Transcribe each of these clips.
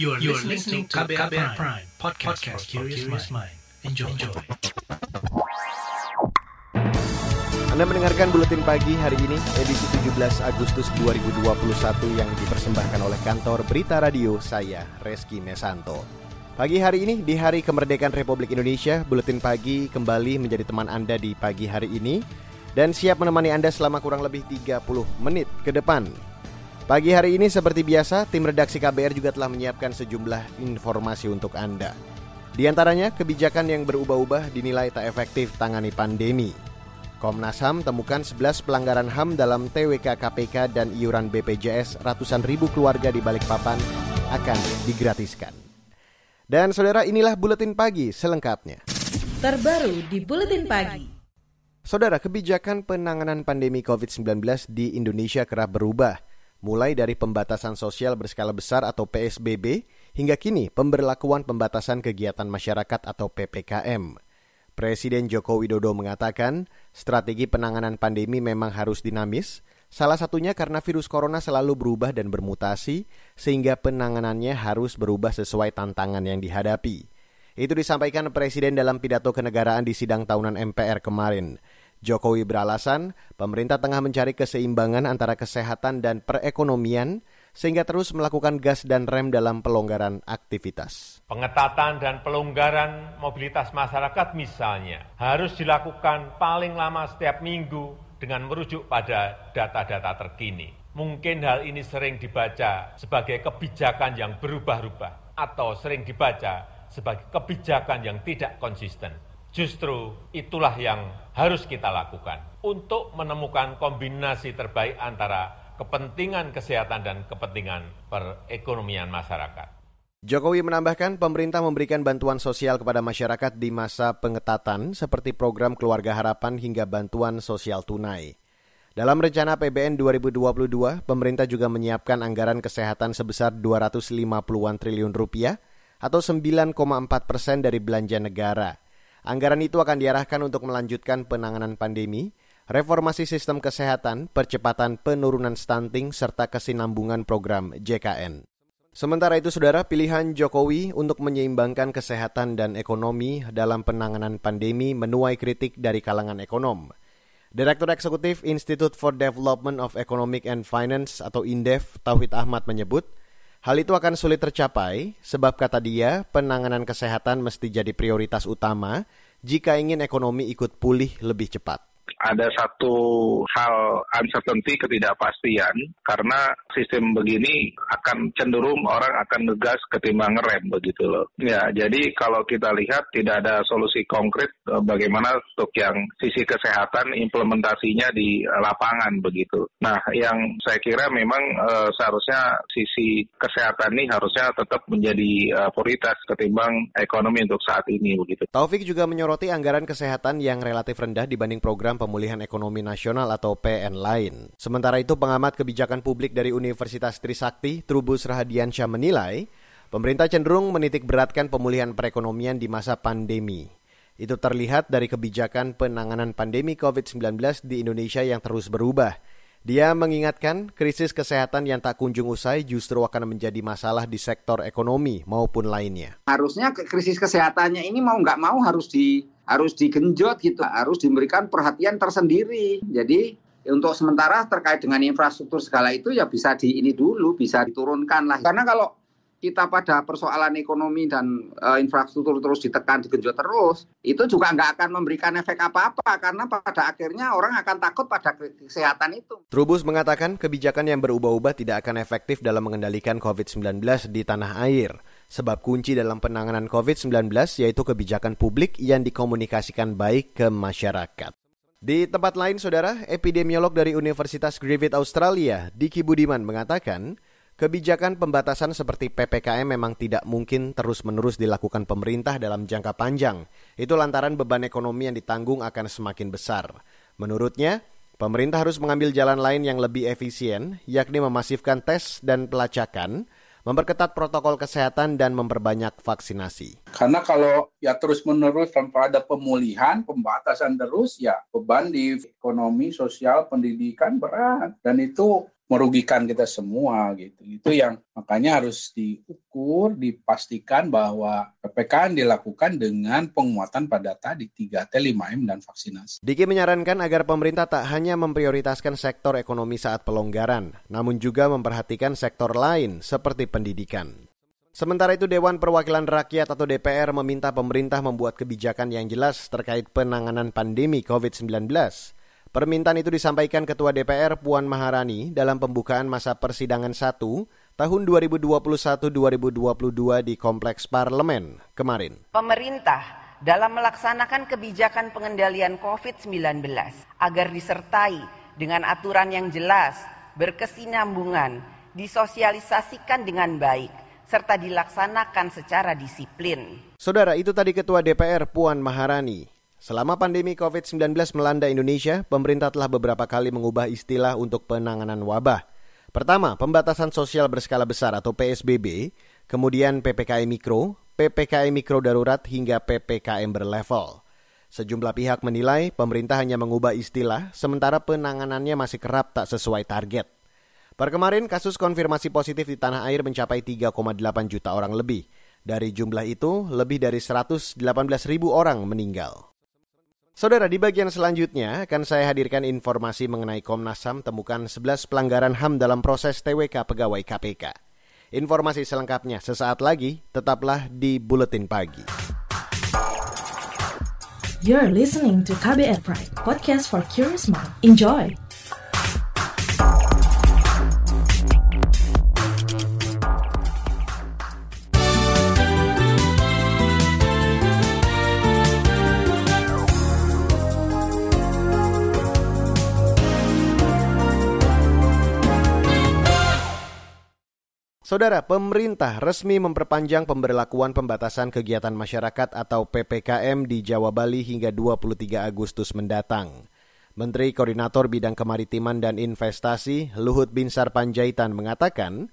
You are, you are listening to KBR, KBR Prime, Prime podcast, podcast for curious mind. Enjoy. Enjoy. Anda mendengarkan Buletin Pagi hari ini, edisi 17 Agustus 2021 yang dipersembahkan oleh kantor Berita Radio saya, Reski Mesanto. Pagi hari ini, di Hari Kemerdekaan Republik Indonesia, Buletin Pagi kembali menjadi teman Anda di pagi hari ini dan siap menemani Anda selama kurang lebih 30 menit ke depan. Pagi hari ini seperti biasa, tim redaksi KBR juga telah menyiapkan sejumlah informasi untuk Anda. Di antaranya, kebijakan yang berubah-ubah dinilai tak efektif tangani pandemi. Komnas HAM temukan 11 pelanggaran HAM dalam TWK KPK dan iuran BPJS ratusan ribu keluarga di Balikpapan akan digratiskan. Dan saudara inilah Buletin Pagi selengkapnya. Terbaru di Buletin Pagi. Saudara, kebijakan penanganan pandemi COVID-19 di Indonesia kerap berubah – mulai dari pembatasan sosial berskala besar atau PSBB hingga kini pemberlakuan pembatasan kegiatan masyarakat atau PPKM. Presiden Joko Widodo mengatakan strategi penanganan pandemi memang harus dinamis, salah satunya karena virus corona selalu berubah dan bermutasi sehingga penanganannya harus berubah sesuai tantangan yang dihadapi. Itu disampaikan Presiden dalam pidato kenegaraan di sidang tahunan MPR kemarin. Jokowi beralasan pemerintah tengah mencari keseimbangan antara kesehatan dan perekonomian sehingga terus melakukan gas dan rem dalam pelonggaran aktivitas. Pengetatan dan pelonggaran mobilitas masyarakat misalnya harus dilakukan paling lama setiap minggu dengan merujuk pada data-data terkini. Mungkin hal ini sering dibaca sebagai kebijakan yang berubah-ubah atau sering dibaca sebagai kebijakan yang tidak konsisten. Justru itulah yang harus kita lakukan untuk menemukan kombinasi terbaik antara kepentingan kesehatan dan kepentingan perekonomian masyarakat. Jokowi menambahkan pemerintah memberikan bantuan sosial kepada masyarakat di masa pengetatan seperti program Keluarga Harapan hingga bantuan sosial tunai. Dalam rencana PBN 2022, pemerintah juga menyiapkan anggaran kesehatan sebesar 250-an triliun rupiah atau 9,4 persen dari belanja negara. Anggaran itu akan diarahkan untuk melanjutkan penanganan pandemi, reformasi sistem kesehatan, percepatan penurunan stunting, serta kesinambungan program JKN. Sementara itu, saudara, pilihan Jokowi untuk menyeimbangkan kesehatan dan ekonomi dalam penanganan pandemi menuai kritik dari kalangan ekonom. Direktur Eksekutif Institute for Development of Economic and Finance atau INDEF, Tauhid Ahmad menyebut, Hal itu akan sulit tercapai sebab kata dia penanganan kesehatan mesti jadi prioritas utama jika ingin ekonomi ikut pulih lebih cepat ada satu hal uncertainty ketidakpastian karena sistem begini akan cenderung orang akan ngegas ketimbang ngerem begitu loh. Ya, jadi kalau kita lihat tidak ada solusi konkret eh, bagaimana untuk yang sisi kesehatan implementasinya di lapangan begitu. Nah, yang saya kira memang uh, seharusnya sisi kesehatan ini harusnya tetap menjadi uh, prioritas ketimbang ekonomi untuk saat ini begitu. Taufik juga menyoroti anggaran kesehatan yang relatif rendah dibanding program Pemulihan Ekonomi Nasional atau PN lain. Sementara itu pengamat kebijakan publik dari Universitas Trisakti, Trubus Rahadiansyah menilai, pemerintah cenderung menitik beratkan pemulihan perekonomian di masa pandemi. Itu terlihat dari kebijakan penanganan pandemi COVID-19 di Indonesia yang terus berubah. Dia mengingatkan krisis kesehatan yang tak kunjung usai justru akan menjadi masalah di sektor ekonomi maupun lainnya. Harusnya krisis kesehatannya ini mau nggak mau harus di harus digenjot gitu, harus diberikan perhatian tersendiri. Jadi untuk sementara terkait dengan infrastruktur segala itu ya bisa di ini dulu, bisa diturunkan lah. Karena kalau kita pada persoalan ekonomi dan e, infrastruktur terus ditekan, digenjot terus, itu juga nggak akan memberikan efek apa-apa karena pada akhirnya orang akan takut pada kesehatan itu. Trubus mengatakan kebijakan yang berubah-ubah tidak akan efektif dalam mengendalikan COVID-19 di tanah air. Sebab kunci dalam penanganan COVID-19 yaitu kebijakan publik yang dikomunikasikan baik ke masyarakat. Di tempat lain, saudara, epidemiolog dari Universitas Griffith Australia, Diki Budiman mengatakan, kebijakan pembatasan seperti PPKM memang tidak mungkin terus-menerus dilakukan pemerintah dalam jangka panjang. Itu lantaran beban ekonomi yang ditanggung akan semakin besar. Menurutnya, pemerintah harus mengambil jalan lain yang lebih efisien, yakni memasifkan tes dan pelacakan, memperketat protokol kesehatan dan memperbanyak vaksinasi. Karena kalau ya terus-menerus tanpa ada pemulihan, pembatasan terus, ya beban di ekonomi, sosial, pendidikan berat. Dan itu merugikan kita semua gitu. Itu yang makanya harus diukur, dipastikan bahwa PPKM dilakukan dengan penguatan pada tadi 3T, 5M, dan vaksinasi. Diki menyarankan agar pemerintah tak hanya memprioritaskan sektor ekonomi saat pelonggaran, namun juga memperhatikan sektor lain seperti pendidikan. Sementara itu Dewan Perwakilan Rakyat atau DPR meminta pemerintah membuat kebijakan yang jelas terkait penanganan pandemi COVID-19. Permintaan itu disampaikan Ketua DPR Puan Maharani dalam pembukaan masa persidangan 1 tahun 2021-2022 di Kompleks Parlemen kemarin. Pemerintah dalam melaksanakan kebijakan pengendalian COVID-19 agar disertai dengan aturan yang jelas, berkesinambungan, disosialisasikan dengan baik, serta dilaksanakan secara disiplin. Saudara, itu tadi Ketua DPR Puan Maharani. Selama pandemi COVID-19 melanda Indonesia, pemerintah telah beberapa kali mengubah istilah untuk penanganan wabah. Pertama, pembatasan sosial berskala besar atau PSBB, kemudian PPKM Mikro, PPKM Mikro Darurat hingga PPKM berlevel. Sejumlah pihak menilai pemerintah hanya mengubah istilah, sementara penanganannya masih kerap tak sesuai target. Per kemarin, kasus konfirmasi positif di tanah air mencapai 3,8 juta orang lebih. Dari jumlah itu, lebih dari 118 ribu orang meninggal. Saudara, di bagian selanjutnya akan saya hadirkan informasi mengenai Komnas HAM temukan 11 pelanggaran HAM dalam proses TWK pegawai KPK. Informasi selengkapnya sesaat lagi, tetaplah di Buletin Pagi. You're listening to KBR Pride, podcast for curious mind. Enjoy! Saudara, pemerintah resmi memperpanjang pemberlakuan pembatasan kegiatan masyarakat atau PPKM di Jawa Bali hingga 23 Agustus mendatang. Menteri Koordinator Bidang Kemaritiman dan Investasi Luhut Binsar Panjaitan mengatakan,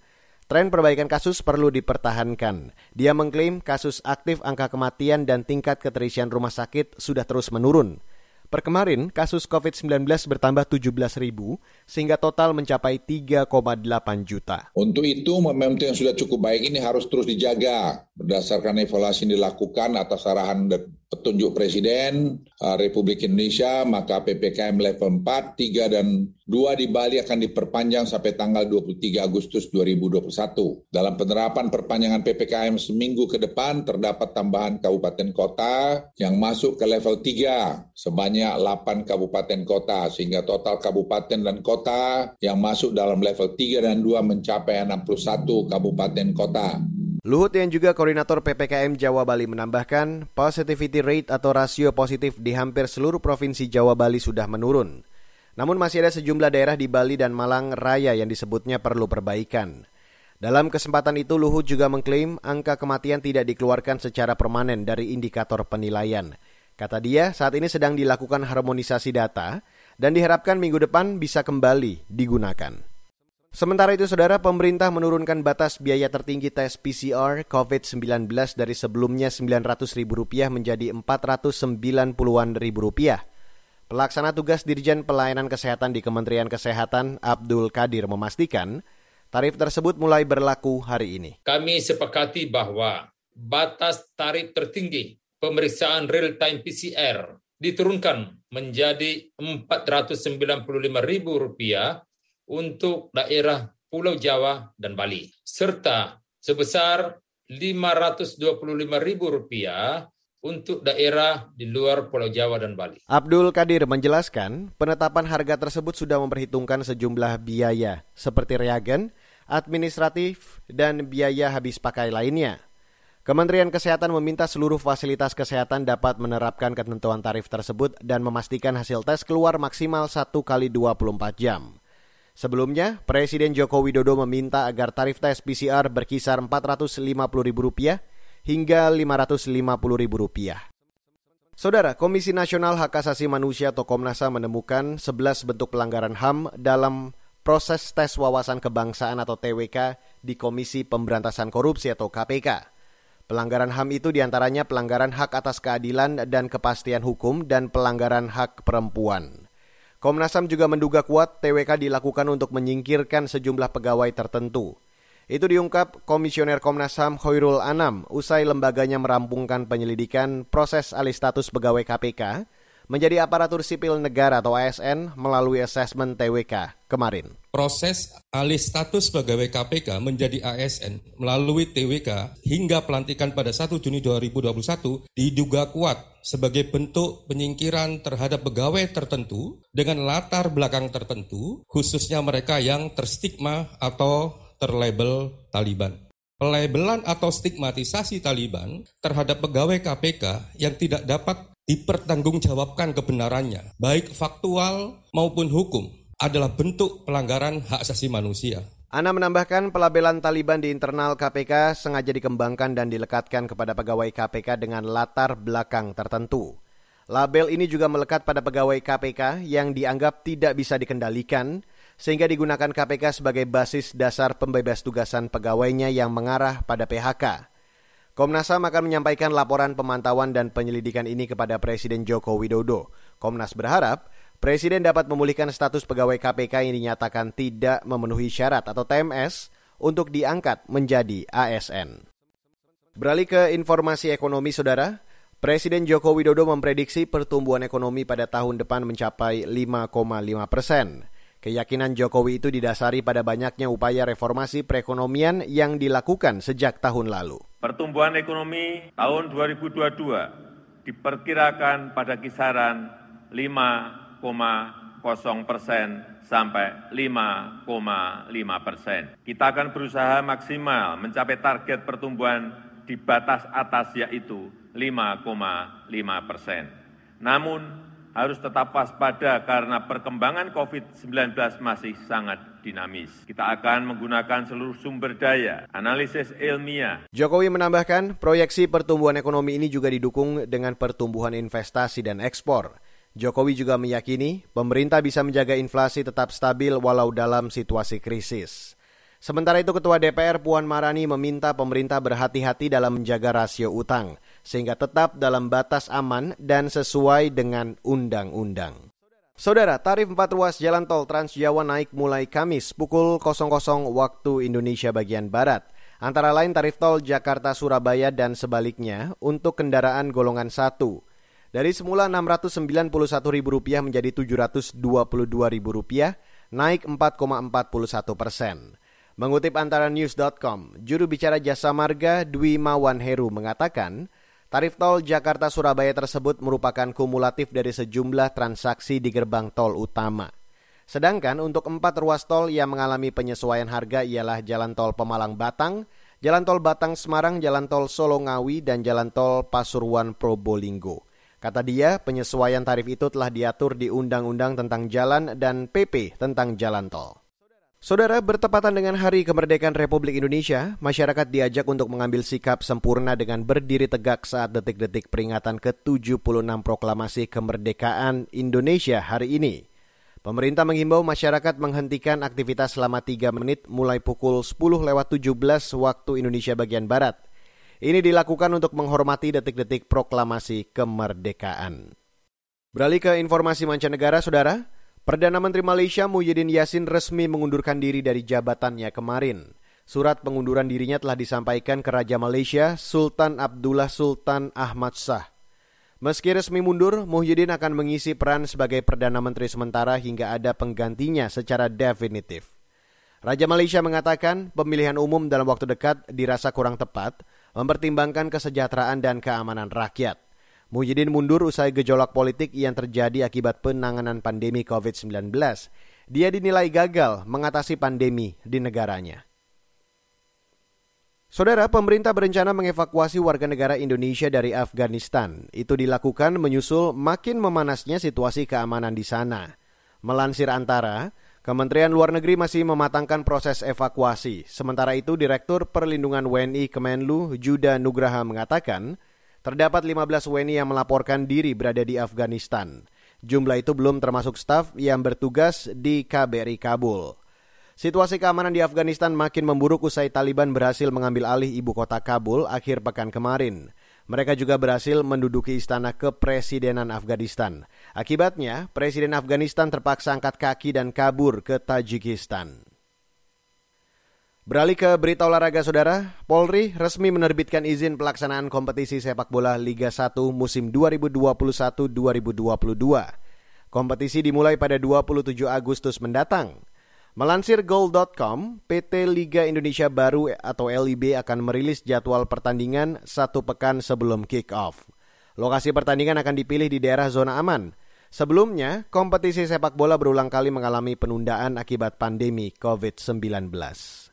tren perbaikan kasus perlu dipertahankan. Dia mengklaim kasus aktif angka kematian dan tingkat keterisian rumah sakit sudah terus menurun. Per kemarin, kasus COVID-19 bertambah 17 ribu, sehingga total mencapai 3,8 juta. Untuk itu, momentum yang sudah cukup baik ini harus terus dijaga berdasarkan evaluasi yang dilakukan atas arahan petunjuk Presiden uh, Republik Indonesia, maka PPKM level 4, 3, dan 2 di Bali akan diperpanjang sampai tanggal 23 Agustus 2021. Dalam penerapan perpanjangan PPKM seminggu ke depan, terdapat tambahan kabupaten kota yang masuk ke level 3 sebanyak 8 kabupaten kota, sehingga total kabupaten dan kota yang masuk dalam level 3 dan 2 mencapai 61 kabupaten kota. Luhut yang juga koordinator PPKM Jawa Bali menambahkan, positivity rate atau rasio positif di hampir seluruh provinsi Jawa Bali sudah menurun. Namun masih ada sejumlah daerah di Bali dan Malang Raya yang disebutnya perlu perbaikan. Dalam kesempatan itu Luhut juga mengklaim angka kematian tidak dikeluarkan secara permanen dari indikator penilaian. Kata dia, saat ini sedang dilakukan harmonisasi data dan diharapkan minggu depan bisa kembali digunakan. Sementara itu, saudara, pemerintah menurunkan batas biaya tertinggi tes PCR COVID-19 dari sebelumnya Rp900.000 menjadi Rp490-an rupiah. Pelaksana tugas Dirjen Pelayanan Kesehatan di Kementerian Kesehatan, Abdul Kadir, memastikan tarif tersebut mulai berlaku hari ini. Kami sepakati bahwa batas tarif tertinggi pemeriksaan real-time PCR diturunkan menjadi Rp495.000 untuk daerah Pulau Jawa dan Bali, serta sebesar Rp525.000 untuk daerah di luar Pulau Jawa dan Bali. Abdul Kadir menjelaskan, penetapan harga tersebut sudah memperhitungkan sejumlah biaya seperti reagen, administratif, dan biaya habis pakai lainnya. Kementerian Kesehatan meminta seluruh fasilitas kesehatan dapat menerapkan ketentuan tarif tersebut dan memastikan hasil tes keluar maksimal 1 kali 24 jam. Sebelumnya, Presiden Joko Widodo meminta agar tarif tes PCR berkisar Rp450.000 hingga Rp550.000. Saudara, Komisi Nasional Hak Asasi Manusia atau Komnas HAM menemukan 11 bentuk pelanggaran HAM dalam proses tes wawasan kebangsaan atau TWK di Komisi Pemberantasan Korupsi atau KPK. Pelanggaran HAM itu di antaranya pelanggaran hak atas keadilan dan kepastian hukum dan pelanggaran hak perempuan. Komnas HAM juga menduga kuat TWK dilakukan untuk menyingkirkan sejumlah pegawai tertentu. Itu diungkap Komisioner Komnas HAM Khairul Anam usai lembaganya merampungkan penyelidikan proses alih status pegawai KPK menjadi aparatur sipil negara atau ASN melalui asesmen TWK kemarin. Proses alih status pegawai KPK menjadi ASN melalui TWK hingga pelantikan pada 1 Juni 2021 diduga kuat sebagai bentuk penyingkiran terhadap pegawai tertentu dengan latar belakang tertentu, khususnya mereka yang terstigma atau terlabel Taliban. Pelabelan atau stigmatisasi Taliban terhadap pegawai KPK yang tidak dapat dipertanggungjawabkan kebenarannya, baik faktual maupun hukum, adalah bentuk pelanggaran hak asasi manusia. Ana menambahkan pelabelan Taliban di internal KPK sengaja dikembangkan dan dilekatkan kepada pegawai KPK dengan latar belakang tertentu. Label ini juga melekat pada pegawai KPK yang dianggap tidak bisa dikendalikan, sehingga digunakan KPK sebagai basis dasar pembebas tugasan pegawainya yang mengarah pada PHK. Komnas HAM akan menyampaikan laporan pemantauan dan penyelidikan ini kepada Presiden Joko Widodo. Komnas berharap Presiden dapat memulihkan status pegawai KPK yang dinyatakan tidak memenuhi syarat atau TMS untuk diangkat menjadi ASN. Beralih ke informasi ekonomi, Saudara. Presiden Joko Widodo memprediksi pertumbuhan ekonomi pada tahun depan mencapai 5,5 persen. Keyakinan Jokowi itu didasari pada banyaknya upaya reformasi perekonomian yang dilakukan sejak tahun lalu. Pertumbuhan ekonomi tahun 2022 diperkirakan pada kisaran 5,0 persen sampai 5,5 persen. Kita akan berusaha maksimal mencapai target pertumbuhan di batas atas yaitu 5,5 persen. Namun harus tetap waspada karena perkembangan COVID-19 masih sangat dinamis. Kita akan menggunakan seluruh sumber daya, analisis ilmiah. Jokowi menambahkan, proyeksi pertumbuhan ekonomi ini juga didukung dengan pertumbuhan investasi dan ekspor. Jokowi juga meyakini pemerintah bisa menjaga inflasi tetap stabil walau dalam situasi krisis. Sementara itu Ketua DPR Puan Marani meminta pemerintah berhati-hati dalam menjaga rasio utang sehingga tetap dalam batas aman dan sesuai dengan undang-undang. Saudara, tarif 4 ruas jalan tol Trans Jawa naik mulai Kamis pukul 00 waktu Indonesia bagian Barat. Antara lain tarif tol Jakarta-Surabaya dan sebaliknya untuk kendaraan golongan 1. Dari semula Rp691.000 menjadi Rp722.000, naik 4,41 persen. Mengutip antara news.com, juru bicara jasa marga Dwi Mawan Heru mengatakan, tarif tol Jakarta-Surabaya tersebut merupakan kumulatif dari sejumlah transaksi di gerbang tol utama. Sedangkan untuk empat ruas tol yang mengalami penyesuaian harga ialah Jalan Tol Pemalang Batang, Jalan Tol Batang Semarang, Jalan Tol Solo Ngawi, dan Jalan Tol Pasuruan Probolinggo. Kata dia, penyesuaian tarif itu telah diatur di Undang-Undang tentang Jalan dan PP tentang Jalan Tol. Saudara, bertepatan dengan Hari Kemerdekaan Republik Indonesia, masyarakat diajak untuk mengambil sikap sempurna dengan berdiri tegak saat detik-detik peringatan ke-76 proklamasi kemerdekaan Indonesia hari ini. Pemerintah menghimbau masyarakat menghentikan aktivitas selama 3 menit mulai pukul 10 lewat 17 waktu Indonesia bagian Barat. Ini dilakukan untuk menghormati detik-detik proklamasi kemerdekaan. Beralih ke informasi mancanegara, Saudara. Perdana Menteri Malaysia Muhyiddin Yassin resmi mengundurkan diri dari jabatannya kemarin. Surat pengunduran dirinya telah disampaikan ke Raja Malaysia Sultan Abdullah Sultan Ahmad Shah. Meski resmi mundur, Muhyiddin akan mengisi peran sebagai Perdana Menteri sementara hingga ada penggantinya secara definitif. Raja Malaysia mengatakan pemilihan umum dalam waktu dekat dirasa kurang tepat, mempertimbangkan kesejahteraan dan keamanan rakyat. Muhyiddin mundur usai gejolak politik yang terjadi akibat penanganan pandemi COVID-19. Dia dinilai gagal mengatasi pandemi di negaranya. Saudara, pemerintah berencana mengevakuasi warga negara Indonesia dari Afghanistan. Itu dilakukan menyusul makin memanasnya situasi keamanan di sana. Melansir antara, Kementerian Luar Negeri masih mematangkan proses evakuasi. Sementara itu, Direktur Perlindungan WNI Kemenlu Juda Nugraha mengatakan, Terdapat 15 WNI yang melaporkan diri berada di Afghanistan. Jumlah itu belum termasuk staf yang bertugas di KBRI Kabul. Situasi keamanan di Afghanistan makin memburuk usai Taliban berhasil mengambil alih ibu kota Kabul akhir pekan kemarin. Mereka juga berhasil menduduki istana kepresidenan Afghanistan. Akibatnya, Presiden Afghanistan terpaksa angkat kaki dan kabur ke Tajikistan. Beralih ke berita olahraga saudara, Polri resmi menerbitkan izin pelaksanaan kompetisi sepak bola Liga 1 musim 2021-2022. Kompetisi dimulai pada 27 Agustus mendatang. Melansir goal.com, PT Liga Indonesia Baru atau LIB akan merilis jadwal pertandingan satu pekan sebelum kick-off. Lokasi pertandingan akan dipilih di daerah zona aman. Sebelumnya, kompetisi sepak bola berulang kali mengalami penundaan akibat pandemi COVID-19.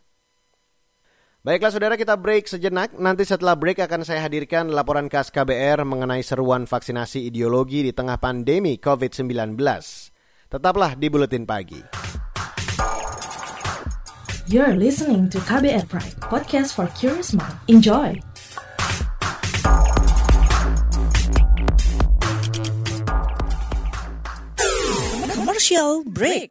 Baiklah saudara kita break sejenak. Nanti setelah break akan saya hadirkan laporan khas KBR mengenai seruan vaksinasi ideologi di tengah pandemi COVID-19. Tetaplah di Buletin Pagi. You're listening to KBR Pride, podcast for curious mind. Enjoy! Commercial break.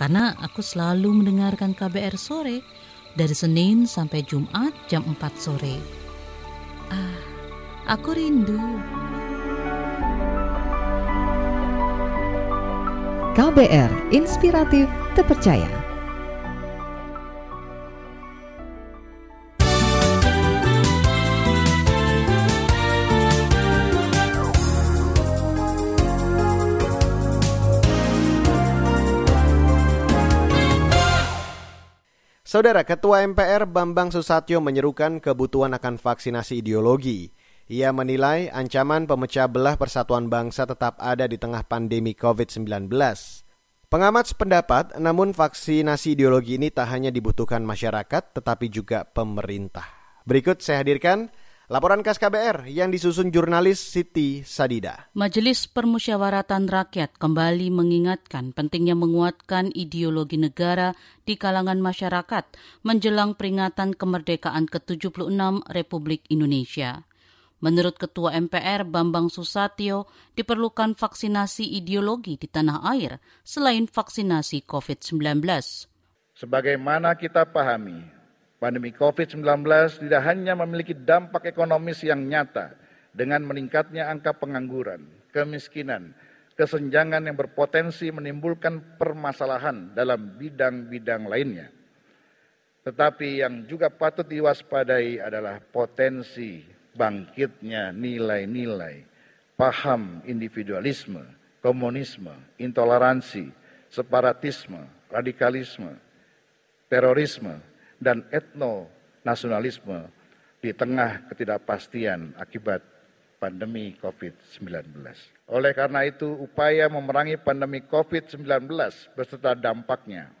Karena aku selalu mendengarkan KBR sore dari Senin sampai Jumat jam 4 sore. Ah, aku rindu. KBR Inspiratif Terpercaya. Saudara Ketua MPR Bambang Susatyo menyerukan kebutuhan akan vaksinasi ideologi. Ia menilai ancaman pemecah belah persatuan bangsa tetap ada di tengah pandemi COVID-19. Pengamat sependapat, namun vaksinasi ideologi ini tak hanya dibutuhkan masyarakat, tetapi juga pemerintah. Berikut saya hadirkan Laporan khas KBR yang disusun jurnalis Siti Sadida. Majelis Permusyawaratan Rakyat kembali mengingatkan pentingnya menguatkan ideologi negara di kalangan masyarakat menjelang peringatan kemerdekaan ke-76 Republik Indonesia. Menurut Ketua MPR Bambang Susatyo, diperlukan vaksinasi ideologi di tanah air selain vaksinasi COVID-19. Sebagaimana kita pahami, pandemi COVID-19 tidak hanya memiliki dampak ekonomis yang nyata dengan meningkatnya angka pengangguran, kemiskinan, kesenjangan yang berpotensi menimbulkan permasalahan dalam bidang-bidang lainnya. Tetapi yang juga patut diwaspadai adalah potensi bangkitnya nilai-nilai paham individualisme, komunisme, intoleransi, separatisme, radikalisme, terorisme, dan etno-nasionalisme di tengah ketidakpastian akibat pandemi COVID-19. Oleh karena itu, upaya memerangi pandemi COVID-19 beserta dampaknya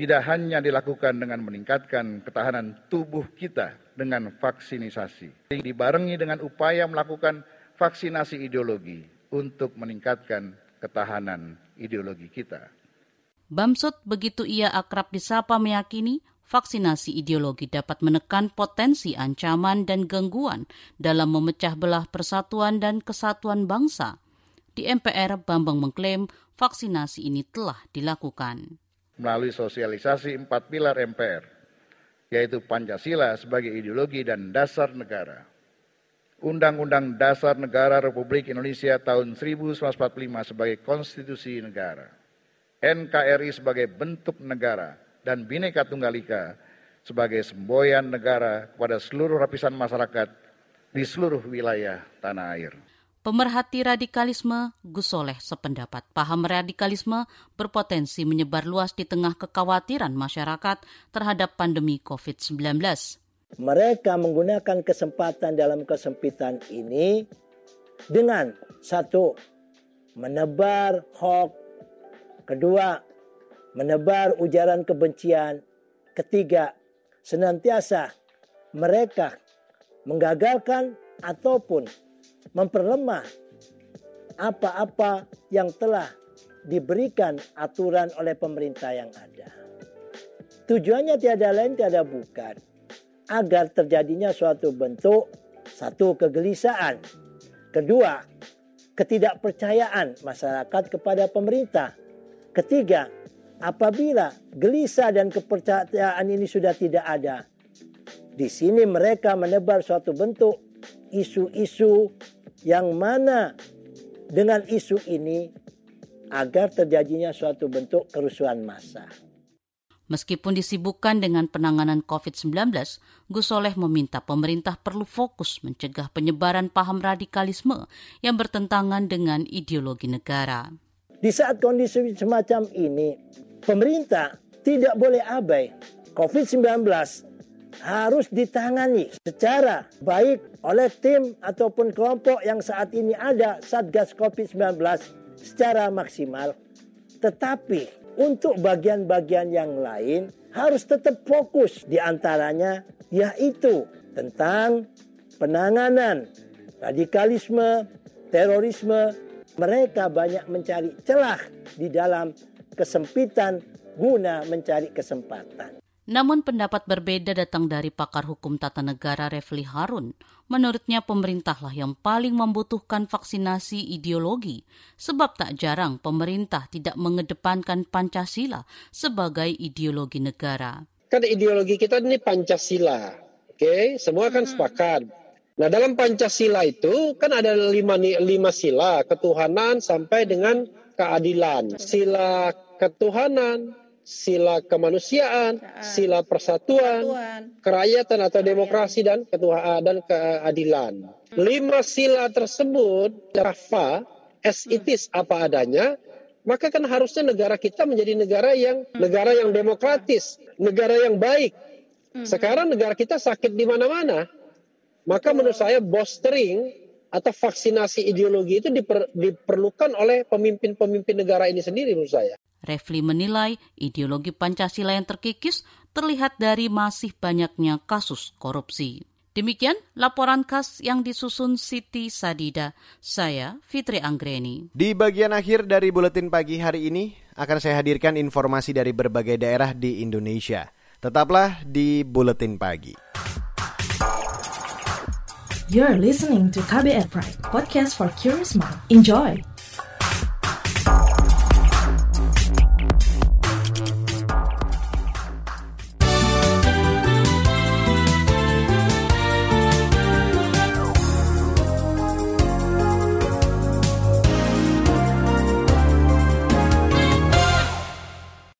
tidak hanya dilakukan dengan meningkatkan ketahanan tubuh kita dengan vaksinisasi, dibarengi dengan upaya melakukan vaksinasi ideologi untuk meningkatkan ketahanan ideologi kita. Bamsud begitu ia akrab disapa meyakini vaksinasi ideologi dapat menekan potensi ancaman dan gangguan dalam memecah belah persatuan dan kesatuan bangsa. Di MPR, Bambang mengklaim vaksinasi ini telah dilakukan melalui sosialisasi empat pilar MPR, yaitu Pancasila sebagai ideologi dan dasar negara. Undang-Undang Dasar Negara Republik Indonesia tahun 1945 sebagai konstitusi negara. NKRI sebagai bentuk negara dan Bhinneka Tunggal Ika sebagai semboyan negara kepada seluruh lapisan masyarakat di seluruh wilayah tanah air. Pemerhati radikalisme Gus Soleh sependapat paham radikalisme berpotensi menyebar luas di tengah kekhawatiran masyarakat terhadap pandemi COVID-19. Mereka menggunakan kesempatan dalam kesempitan ini dengan satu, menebar hoax, kedua, menebar ujaran kebencian, Ketiga, senantiasa mereka menggagalkan ataupun memperlemah apa-apa yang telah diberikan aturan oleh pemerintah yang ada. Tujuannya tiada lain tiada bukan agar terjadinya suatu bentuk satu kegelisahan, kedua ketidakpercayaan masyarakat kepada pemerintah, ketiga apabila gelisah dan kepercayaan ini sudah tidak ada, di sini mereka menebar suatu bentuk isu-isu yang mana dengan isu ini agar terjadinya suatu bentuk kerusuhan massa. Meskipun disibukkan dengan penanganan COVID-19, Gus Soleh meminta pemerintah perlu fokus mencegah penyebaran paham radikalisme yang bertentangan dengan ideologi negara. Di saat kondisi semacam ini, pemerintah tidak boleh abai. COVID-19 harus ditangani secara baik oleh tim ataupun kelompok yang saat ini ada Satgas COVID-19 secara maksimal. Tetapi untuk bagian-bagian yang lain harus tetap fokus di antaranya yaitu tentang penanganan radikalisme, terorisme. Mereka banyak mencari celah di dalam kesempitan guna mencari kesempatan. Namun pendapat berbeda datang dari pakar hukum tata negara Refli Harun. Menurutnya pemerintahlah yang paling membutuhkan vaksinasi ideologi, sebab tak jarang pemerintah tidak mengedepankan Pancasila sebagai ideologi negara. Kan ideologi kita ini Pancasila, oke? Okay? Semua kan hmm. sepakat. Nah dalam Pancasila itu kan ada lima, lima sila, ketuhanan sampai dengan keadilan. Sila ketuhanan, sila kemanusiaan, sila persatuan, kerakyatan atau demokrasi dan ketua dan keadilan. Lima sila tersebut, rafa, as it is apa adanya, maka kan harusnya negara kita menjadi negara yang negara yang demokratis, negara yang baik. Sekarang negara kita sakit di mana-mana. Maka menurut saya bolstering atau vaksinasi ideologi itu diper, diperlukan oleh pemimpin-pemimpin negara ini sendiri menurut saya. Refli menilai ideologi Pancasila yang terkikis terlihat dari masih banyaknya kasus korupsi. Demikian laporan khas yang disusun Siti Sadida. Saya Fitri Anggreni. Di bagian akhir dari buletin pagi hari ini akan saya hadirkan informasi dari berbagai daerah di Indonesia. Tetaplah di buletin pagi. You're listening to KBR Pride, podcast for curious mind. Enjoy.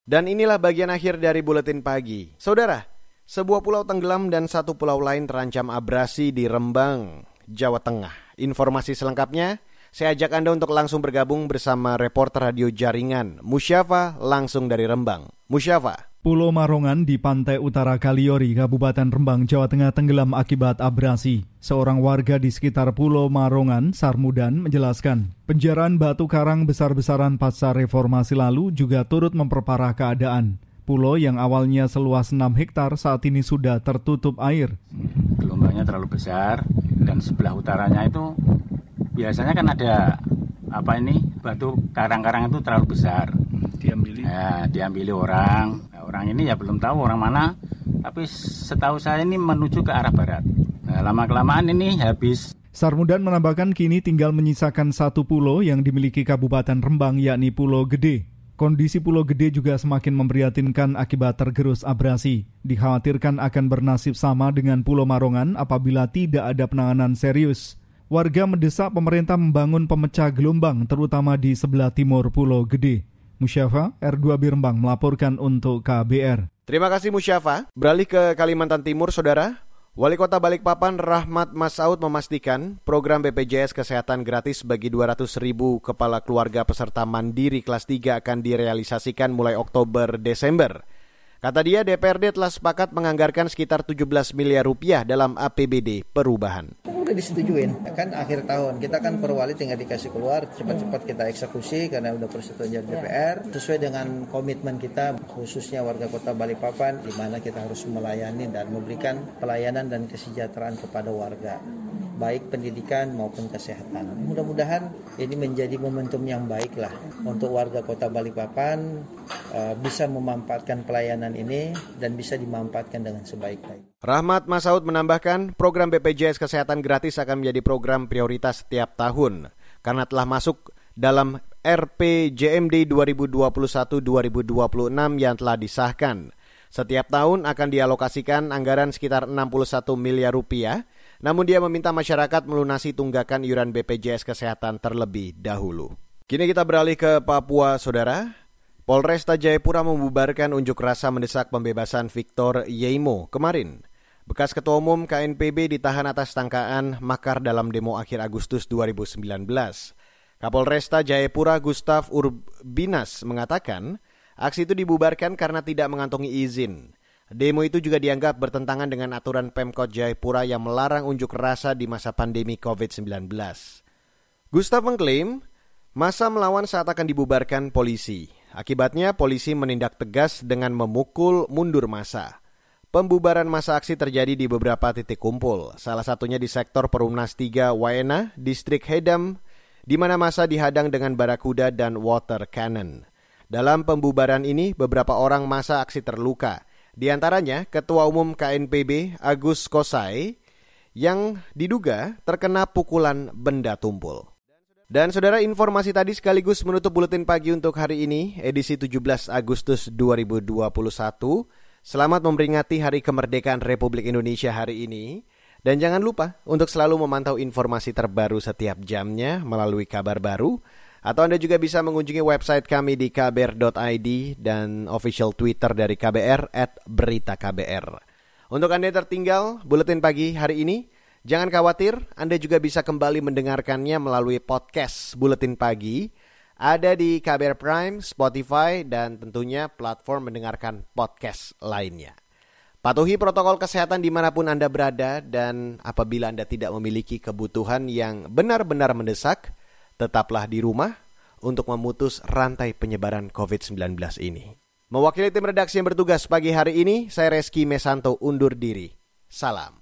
Dan inilah bagian akhir dari buletin pagi. Saudara, sebuah pulau tenggelam dan satu pulau lain terancam abrasi di Rembang, Jawa Tengah. Informasi selengkapnya, saya ajak Anda untuk langsung bergabung bersama reporter radio jaringan Musyafa langsung dari Rembang. Musyafa. Pulau Marongan di pantai utara Kaliori, Kabupaten Rembang, Jawa Tengah tenggelam akibat abrasi. Seorang warga di sekitar Pulau Marongan, Sarmudan, menjelaskan, penjaraan batu karang besar-besaran pasca reformasi lalu juga turut memperparah keadaan. Pulau yang awalnya seluas 6 hektar saat ini sudah tertutup air. Gelombangnya terlalu besar dan sebelah utaranya itu biasanya kan ada apa ini batu karang-karang itu terlalu besar diambil ya, diambil orang orang ini ya belum tahu orang mana, tapi setahu saya ini menuju ke arah barat. Nah, lama-kelamaan ini habis. Sarmudan menambahkan kini tinggal menyisakan satu pulau yang dimiliki Kabupaten Rembang yakni Pulau Gede. Kondisi Pulau Gede juga semakin memprihatinkan akibat tergerus abrasi. Dikhawatirkan akan bernasib sama dengan Pulau Marongan apabila tidak ada penanganan serius. Warga mendesak pemerintah membangun pemecah gelombang terutama di sebelah timur Pulau Gede. Musyafa, R2 Birembang melaporkan untuk KBR. Terima kasih Musyafa. Beralih ke Kalimantan Timur, Saudara. Wali Kota Balikpapan Rahmat Masaud memastikan program BPJS Kesehatan gratis bagi 200 ribu kepala keluarga peserta mandiri kelas 3 akan direalisasikan mulai Oktober-Desember. Kata dia, DPRD telah sepakat menganggarkan sekitar 17 miliar rupiah dalam APBD perubahan udah disetujuin. Kan akhir tahun. Kita kan perwali tinggal dikasih keluar cepat-cepat kita eksekusi karena udah persetujuan DPR. Sesuai dengan komitmen kita khususnya warga kota Balikpapan di mana kita harus melayani dan memberikan pelayanan dan kesejahteraan kepada warga. Baik pendidikan maupun kesehatan. Mudah-mudahan ini menjadi momentum yang baik lah untuk warga kota Balikpapan uh, bisa memanfaatkan pelayanan ini dan bisa dimanfaatkan dengan sebaik-baik. Rahmat Masaud menambahkan program BPJS Kesehatan gratis akan menjadi program prioritas setiap tahun karena telah masuk dalam RPJMD 2021-2026 yang telah disahkan. Setiap tahun akan dialokasikan anggaran sekitar 61 miliar rupiah namun dia meminta masyarakat melunasi tunggakan iuran BPJS Kesehatan terlebih dahulu. Kini kita beralih ke Papua, Saudara. Polresta Jayapura membubarkan unjuk rasa mendesak pembebasan Victor Yeimo kemarin. Bekas Ketua Umum KNPB ditahan atas tangkaan makar dalam demo akhir Agustus 2019. Kapolresta Jayapura Gustav Urbinas mengatakan, aksi itu dibubarkan karena tidak mengantongi izin. Demo itu juga dianggap bertentangan dengan aturan Pemkot Jayapura yang melarang unjuk rasa di masa pandemi COVID-19. Gustav mengklaim masa melawan saat akan dibubarkan polisi. Akibatnya polisi menindak tegas dengan memukul mundur masa. Pembubaran masa aksi terjadi di beberapa titik kumpul, salah satunya di sektor Perumnas 3 Waena, distrik Hedam, di mana masa dihadang dengan barakuda dan water cannon. Dalam pembubaran ini, beberapa orang masa aksi terluka, di antaranya Ketua Umum KNPB Agus Kosai yang diduga terkena pukulan benda tumpul. Dan saudara informasi tadi sekaligus menutup buletin pagi untuk hari ini, edisi 17 Agustus 2021. Selamat memperingati Hari Kemerdekaan Republik Indonesia hari ini. Dan jangan lupa untuk selalu memantau informasi terbaru setiap jamnya melalui kabar baru atau Anda juga bisa mengunjungi website kami di kbr.id dan official Twitter dari KBR at Berita KBR. Untuk Anda yang tertinggal, Buletin Pagi hari ini, jangan khawatir, Anda juga bisa kembali mendengarkannya melalui podcast Buletin Pagi. Ada di KBR Prime, Spotify, dan tentunya platform mendengarkan podcast lainnya. Patuhi protokol kesehatan di mana pun Anda berada dan apabila Anda tidak memiliki kebutuhan yang benar-benar mendesak, tetaplah di rumah untuk memutus rantai penyebaran COVID-19 ini. Mewakili tim redaksi yang bertugas pagi hari ini, saya Reski Mesanto undur diri. Salam.